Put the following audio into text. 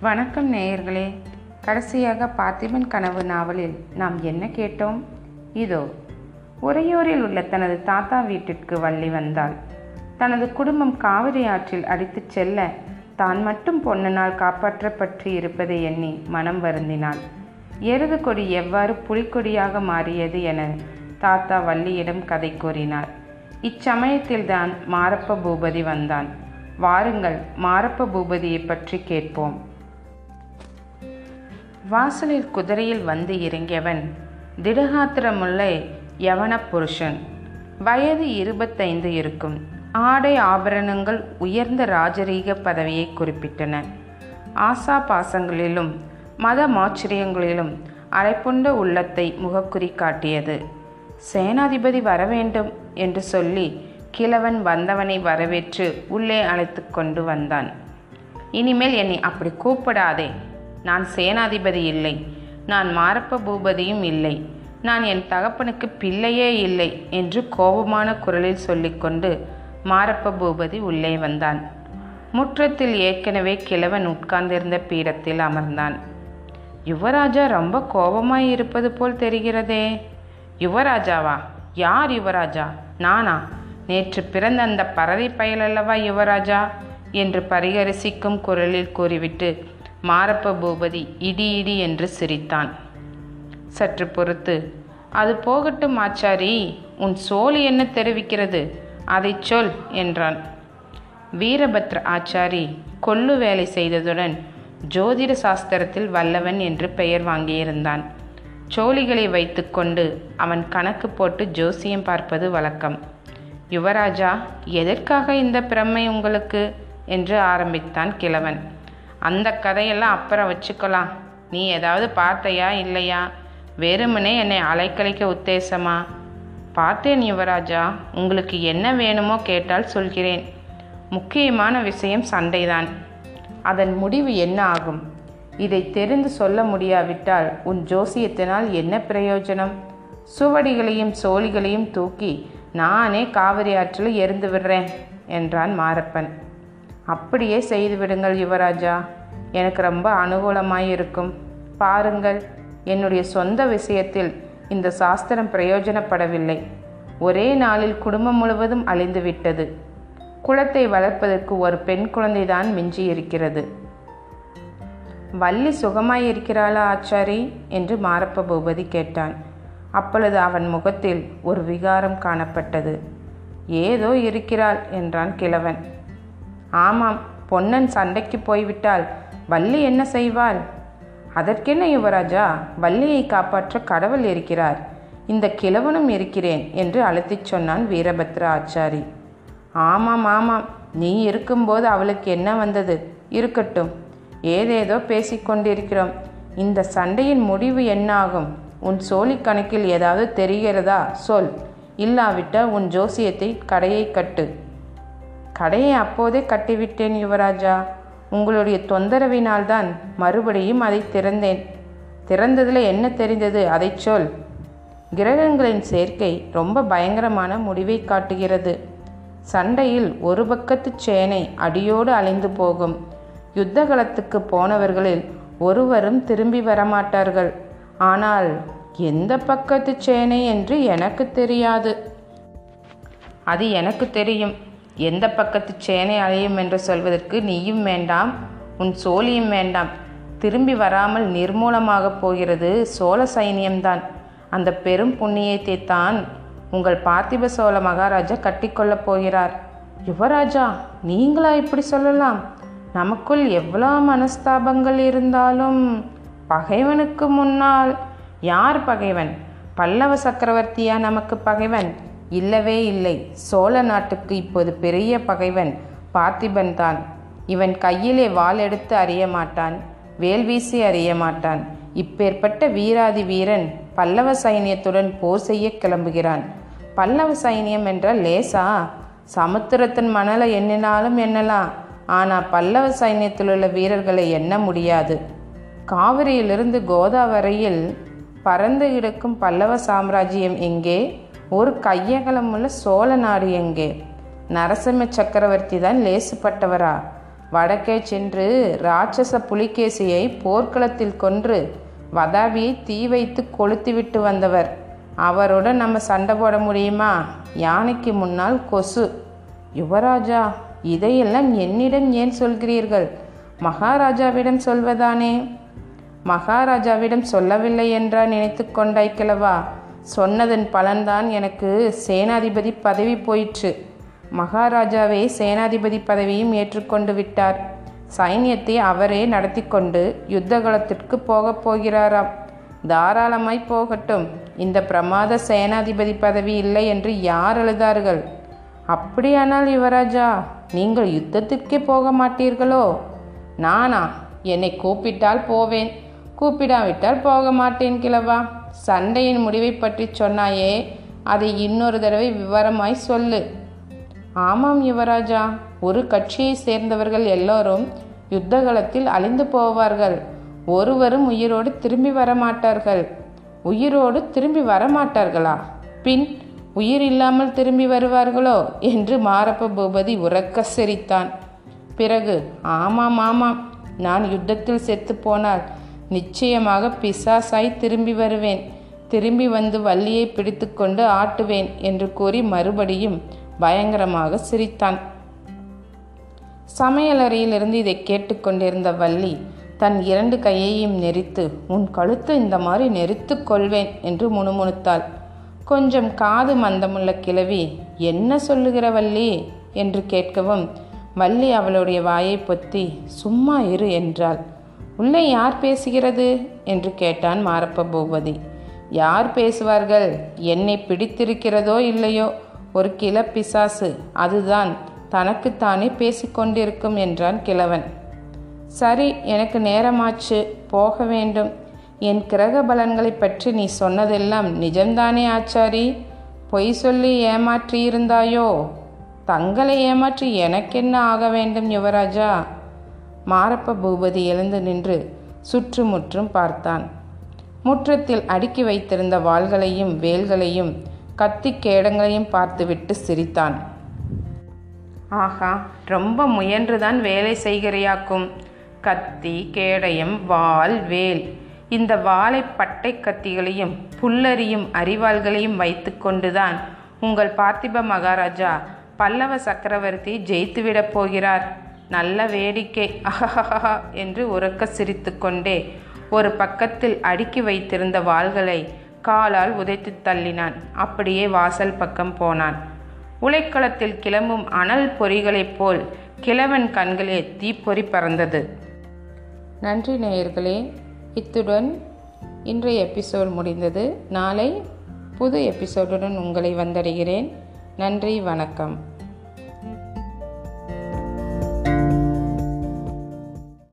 வணக்கம் நேயர்களே. கடைசியாக பார்த்திபன் கனவு நாவலில் நாம் என்ன கேட்டோம்? இதோ உறையூரில் உள்ள தனது தாத்தா வீட்டிற்கு வள்ளி வந்தாள். தனது குடும்பம் காவிரி ஆற்றில் அடித்துச் செல்ல தான் மட்டும் பொன்னனால் காப்பாற்றப்பட்டு இருப்பதை எண்ணி மனம் வருந்தினாள். எருது கொடி எவ்வாறு புலிக்கொடியாக மாறியது என தாத்தா வள்ளியிடம் கதை கூறினார். இச்சமயத்தில்தான் மாரப்ப பூபதி வந்தான். வாருங்கள் மாரப்ப பூபதியை பற்றி கேட்போம். வாசலில் குதிரையில் வந்து இறங்கியவன் திடகாத்திரமுள்ள யவன புருஷன். வயது இருபத்தைந்து இருக்கும். ஆடை ஆபரணங்கள் உயர்ந்த ராஜரீக பதவியை குறிப்பிட்டன. ஆசா பாசங்களிலும் மத மாச்சரியங்களிலும் அரைப்புண்ட உள்ளத்தை முகக்குறி காட்டியது. சேனாதிபதி வரவேண்டும் என்று சொல்லி கிழவன் வந்தவனை வரவேற்று உள்ளே அழைத்து கொண்டு வந்தான். இனிமேல் என்னை அப்படி கூப்பிடாதே. நான் சேனாதிபதி இல்லை. நான் மாரப்ப பூபதியும் இல்லை. நான் என் தகப்பனுக்கு பிள்ளையே இல்லை என்று கோபமான குரலில் சொல்லிக்கொண்டு மாரப்ப பூபதி உள்ளே வந்தான். முற்றத்தில் ஏற்கனவே கிழவன் உட்கார்ந்திருந்த பீடத்தில் அமர்ந்தான். யுவராஜா ரொம்ப கோபமாய் இருப்பது போல் தெரிகிறதே. யுவராஜாவா? யார் யுவராஜா? நானா? நேற்று பிறந்த அந்த பறவை பயலல்லவா யுவராஜா? என்று பரிகரிசிக்கும் குரலில் கூறிவிட்டு மாரப்ப பூபதி இடி இடி என்று சிரித்தான். சற்று பொறுத்து அது போகட்டும் ஆச்சாரி உன் சோழி என்ன தெரிவிக்கிறது? அதை சொல் என்றான். வீரபத்ர ஆச்சாரி கொள்ளு வேலை செய்ததுடன் ஜோதிட சாஸ்திரத்தில் வல்லவன் என்று பெயர் வாங்கியிருந்தான். சோழிகளை வைத்துக்கொண்டு அவன் கணக்கு போட்டு ஜோசியம் பார்ப்பது வழக்கம். யுவராஜா எதற்காக இந்த பிரமை உங்களுக்கு? என்று ஆரம்பித்தான் கிழவன். அந்த கதையெல்லாம் அப்புறம் வச்சுக்கலாம். நீ ஏதாவது பார்த்தையா இல்லையா? வெறுமனே என்னை அலைக்கழிக்க உத்தேசமா? பார்த்தேன் யுவராஜா உங்களுக்கு என்ன வேணுமோ கேட்டால் சொல்கிறேன். முக்கியமான விஷயம் சண்டைதான். அதன் முடிவு என்ன ஆகும்? இதை தெரிந்து சொல்ல முடியாவிட்டால் உன் ஜோசியத்தினால் என்ன பிரயோஜனம்? சுவடிகளையும் சோழிகளையும் தூக்கி நானே காவிரி ஆற்றில் எரிந்து விடுறேன் என்றான் மாரப்பன். அப்படியே செய்து விடுங்கள் யுவராஜா. எனக்கு ரொம்ப அனுகூலமாயிருக்கும். பாருங்கள் என்னுடைய சொந்த விஷயத்தில் இந்த சாஸ்திரம் பிரயோஜனப்படவில்லை. ஒரே நாளில் குடும்பம் முழுவதும் அழிந்துவிட்டது. குளத்தை வளர்ப்பதற்கு ஒரு பெண் குழந்தைதான் மிஞ்சி இருக்கிறது வள்ளி சுகமாயிருக்கிறாளா ஆச்சாரி? என்று மாரப்ப பூபதி கேட்டான். அப்பொழுது அவன் முகத்தில் ஒரு விகாரம் காணப்பட்டது. ஏதோ இருக்கிறாள் என்றான் கிழவன். ஆமாம் பொன்னன் சண்டைக்கு போய்விட்டால் வள்ளி என்ன செய்வாள்? அதற்கென்ன யுவராஜா? வள்ளியை காப்பாற்ற கடவுள் இருக்கிறார். இந்த கிழவனும் இருக்கிறேன் என்று அழுத்திச் சொன்னான் வீரபத்ர ஆச்சாரி. ஆமாம் ஆமாம். நீ இருக்கும்போது அவளுக்கு என்ன வந்தது? இருக்கட்டும். ஏதேதோ பேசிக்கொண்டிருக்கிறோம் இந்த சண்டையின் முடிவு என்னாகும்? உன் சோழி கணக்கில் ஏதாவது தெரிகிறதா? சொல். இல்லாவிட்டால் உன் ஜோசியத்தை கடையை கட்டு. கடையை அப்போதே கட்டிவிட்டேன் யுவராஜா. உங்களுடைய தொந்தரவினால்தான் மறுபடியும் அதை திறந்தேன். திறந்ததில் என்ன தெரிந்தது? அதை சொல். கிரகங்களின் சேர்க்கை ரொம்ப பயங்கரமான முடிவை காட்டுகிறது. சண்டையில் ஒரு பக்கத்து சேனை அடியோடு அழிந்து போகும். யுத்த களத்துக்கு போனவர்களில் ஒருவரும் திரும்பி வரமாட்டார்கள். ஆனால் எந்த பக்கத்து சேனை என்று எனக்கு தெரியாது. அது எனக்கு தெரியும். எந்த பக்கத்து சேனை அலையும் என்று சொல்வதற்கு நீயும் வேண்டாம் உன் சோழியும் வேண்டாம். திரும்பி வராமல் நிர்மூலமாகப் போகிறது சோழ சைனியம்தான். அந்த பெரும் புண்ணியத்தை தான் உங்கள் பார்த்திப சோழ மகாராஜா கட்டிக்கொள்ளப் போகிறார். யுவராஜா நீங்களா இப்படி சொல்லலாம்? நமக்குள் எவ்வளோ மனஸ்தாபங்கள் இருந்தாலும் பகைவனுக்கு முன்னால் யார் பகைவன்? பல்லவ சக்கரவர்த்தியா நமக்கு பகைவன்? இல்லவே இல்லை. சோழ நாட்டுக்கு இப்போது பெரிய பகைவன் பார்த்திபன் தான். இவன் கையிலே வாள் எடுத்து அறிய மாட்டான் வேல் வீசி அறிய மாட்டான். இப்பேற்பட்ட வீராதி வீரன் பல்லவ சைனியத்துடன் போர் செய்ய கிளம்புகிறான். பல்லவ சைனியம் என்றால் லேசா? சமுத்திரத்தின் மணலை எண்ணினாலும் எண்ணலாம். ஆனால் பல்லவ சைன்யத்தில் உள்ள வீரர்களை எண்ண முடியாது. காவிரியிலிருந்து கோதாவரியில் பறந்து கிடக்கும் பல்லவ சாம்ராஜ்யம் எங்கே? ஒரு கையகலமுள்ள சோழ நாடு எங்கே? நரசிம்ம சக்கரவர்த்தி தான் லேசுப்பட்டவரா. வடக்கே சென்று ராட்சச புலிகேசியை போர்க்களத்தில் கொன்று வதாவியை தீ வைத்து கொளுத்திவிட்டு வந்தவர். அவருடன் நம்ம சண்டை போட முடியுமா? யானைக்கு முன்னால் கொசு. யுவராஜா இதையெல்லாம் என்னிடம் ஏன் சொல்கிறீர்கள்? மகாராஜாவிடம் சொல்வதானே? மகாராஜாவிடம் சொல்லவில்லை என்றா நினைத்து கொண்டாய் கிழவா? சொன்னதன் பலன்தான் எனக்கு சேனாதிபதி பதவி போயிற்று. மகாராஜாவே சேனாதிபதி பதவியும் ஏற்றுக்கொண்டு விட்டார். சைன்யத்தை அவரே நடத்தி கொண்டு யுத்தகலத்திற்கு போகப் போகிறாராம். தாராளமாய் போகட்டும். இந்த பிரமாத சேனாதிபதி பதவி இல்லை என்று யார் அழுதார்கள்? அப்படியானால் யுவராஜா நீங்கள் யுத்தத்திற்கே போக மாட்டீர்களோ? நானா என்னை கூப்பிட்டால் போவேன். கூப்பிடாவிட்டால் போக மாட்டேன் கிழவா. சண்டையின் முடிவை பற்றி சொன்னாயே அதை இன்னொரு தடவை விவரமாய் சொல்லு. ஆமாம் யுவராஜா ஒரு கட்சியை சேர்ந்தவர்கள் எல்லோரும் யுத்தகலத்தில் அழிந்து போவார்கள். ஒருவரும் உயிரோடு திரும்பி வரமாட்டார்கள். உயிரோடு திரும்பி வரமாட்டார்களா? பின் உயிர் இல்லாமல் திரும்பி வருவார்களோ என்று மாரப்ப பூபதி உறக்க சிரித்தான். பிறகு ஆமாம் ஆமாம் நான் யுத்தத்தில் செத்து போனால் நிச்சயமாக பிசாசாய் திரும்பி வருவேன். திரும்பி வந்து வள்ளியை பிடித்துக்கொண்டு ஆட்டுவேன் என்று கூறி மறுபடியும் பயங்கரமாக சிரித்தான். சமையலறையிலிருந்து இதை கேட்டுக்கொண்டிருந்த வள்ளி தன் இரண்டு கையையும் நெரித்து உன் கழுத்தை இந்த மாதிரி நெரித்து கொள்வேன் என்று முணுமுணுத்தாள். கொஞ்சம் காது மந்தமுள்ள கிழவி என்ன சொல்லுகிற வள்ளி என்று கேட்கவும் வள்ளி அவளுடைய வாயை பொத்தி சும்மா இரு என்றாள். உள்ளே யார் பேசுகிறது? என்று கேட்டான் மாரப்ப பூபதி. யார் பேசுவார்கள்? என்னை பிடித்திருக்கிறதோ இல்லையோ? ஒரு கிளப்பிசாசு அதுதான் தனக்குத்தானே பேசிக்கொண்டிருக்கும் என்றான் கிழவன். சரி எனக்கு நேரமாச்சு. போக வேண்டும். என் கிரக பலன்களை பற்றி நீ சொன்னதெல்லாம் நிஜம்தானே ஆச்சாரி? பொய் சொல்லி ஏமாற்றியிருந்தாயோ? தங்களை ஏமாற்றி எனக்கென்ன ஆக வேண்டும் யுவராஜா? மாரப்ப பூபதி எழுந்து நின்று சுற்றுமுற்றும் பார்த்தான். முற்றத்தில் அடுக்கி வைத்திருந்த வாள்களையும் வேல்களையும் கத்தி கேடங்களையும் பார்த்துவிட்டு சிரித்தான். ஆஹா ரொம்ப முயன்றுதான் வேலை செய்கிறியாக்கும். கத்தி கேடயம் வாள் வேல். இந்த வாளை பட்டை கத்திகளையும் புல்லரியும் அரிவாள்களையும் வைத்து கொண்டுதான் உங்கள் பார்த்திப மகாராஜா பல்லவ சக்கரவர்த்தி ஜெயித்துவிடப் போகிறார். நல்ல வேடிக்கை. அஹஹஹா என்று உறக்க சிரித்துக்கொண்டே ஒரு பக்கத்தில் அடுக்கி வைத்திருந்த வாள்களை காலால் உதைத்து தள்ளினான். அப்படியே வாசல் பக்கம் போனான். உலைக்களத்தில் கிளம்பும் அனல் பொறிகளைப் போல் கிழவன் கண்களே தீப்பொறி பறந்தது. நன்றி நேயர்களே இத்துடன் இன்றைய எபிசோட் முடிந்தது. நாளை புது எபிசோடுடன் உங்களை வந்தடைகிறேன். நன்றி வணக்கம்.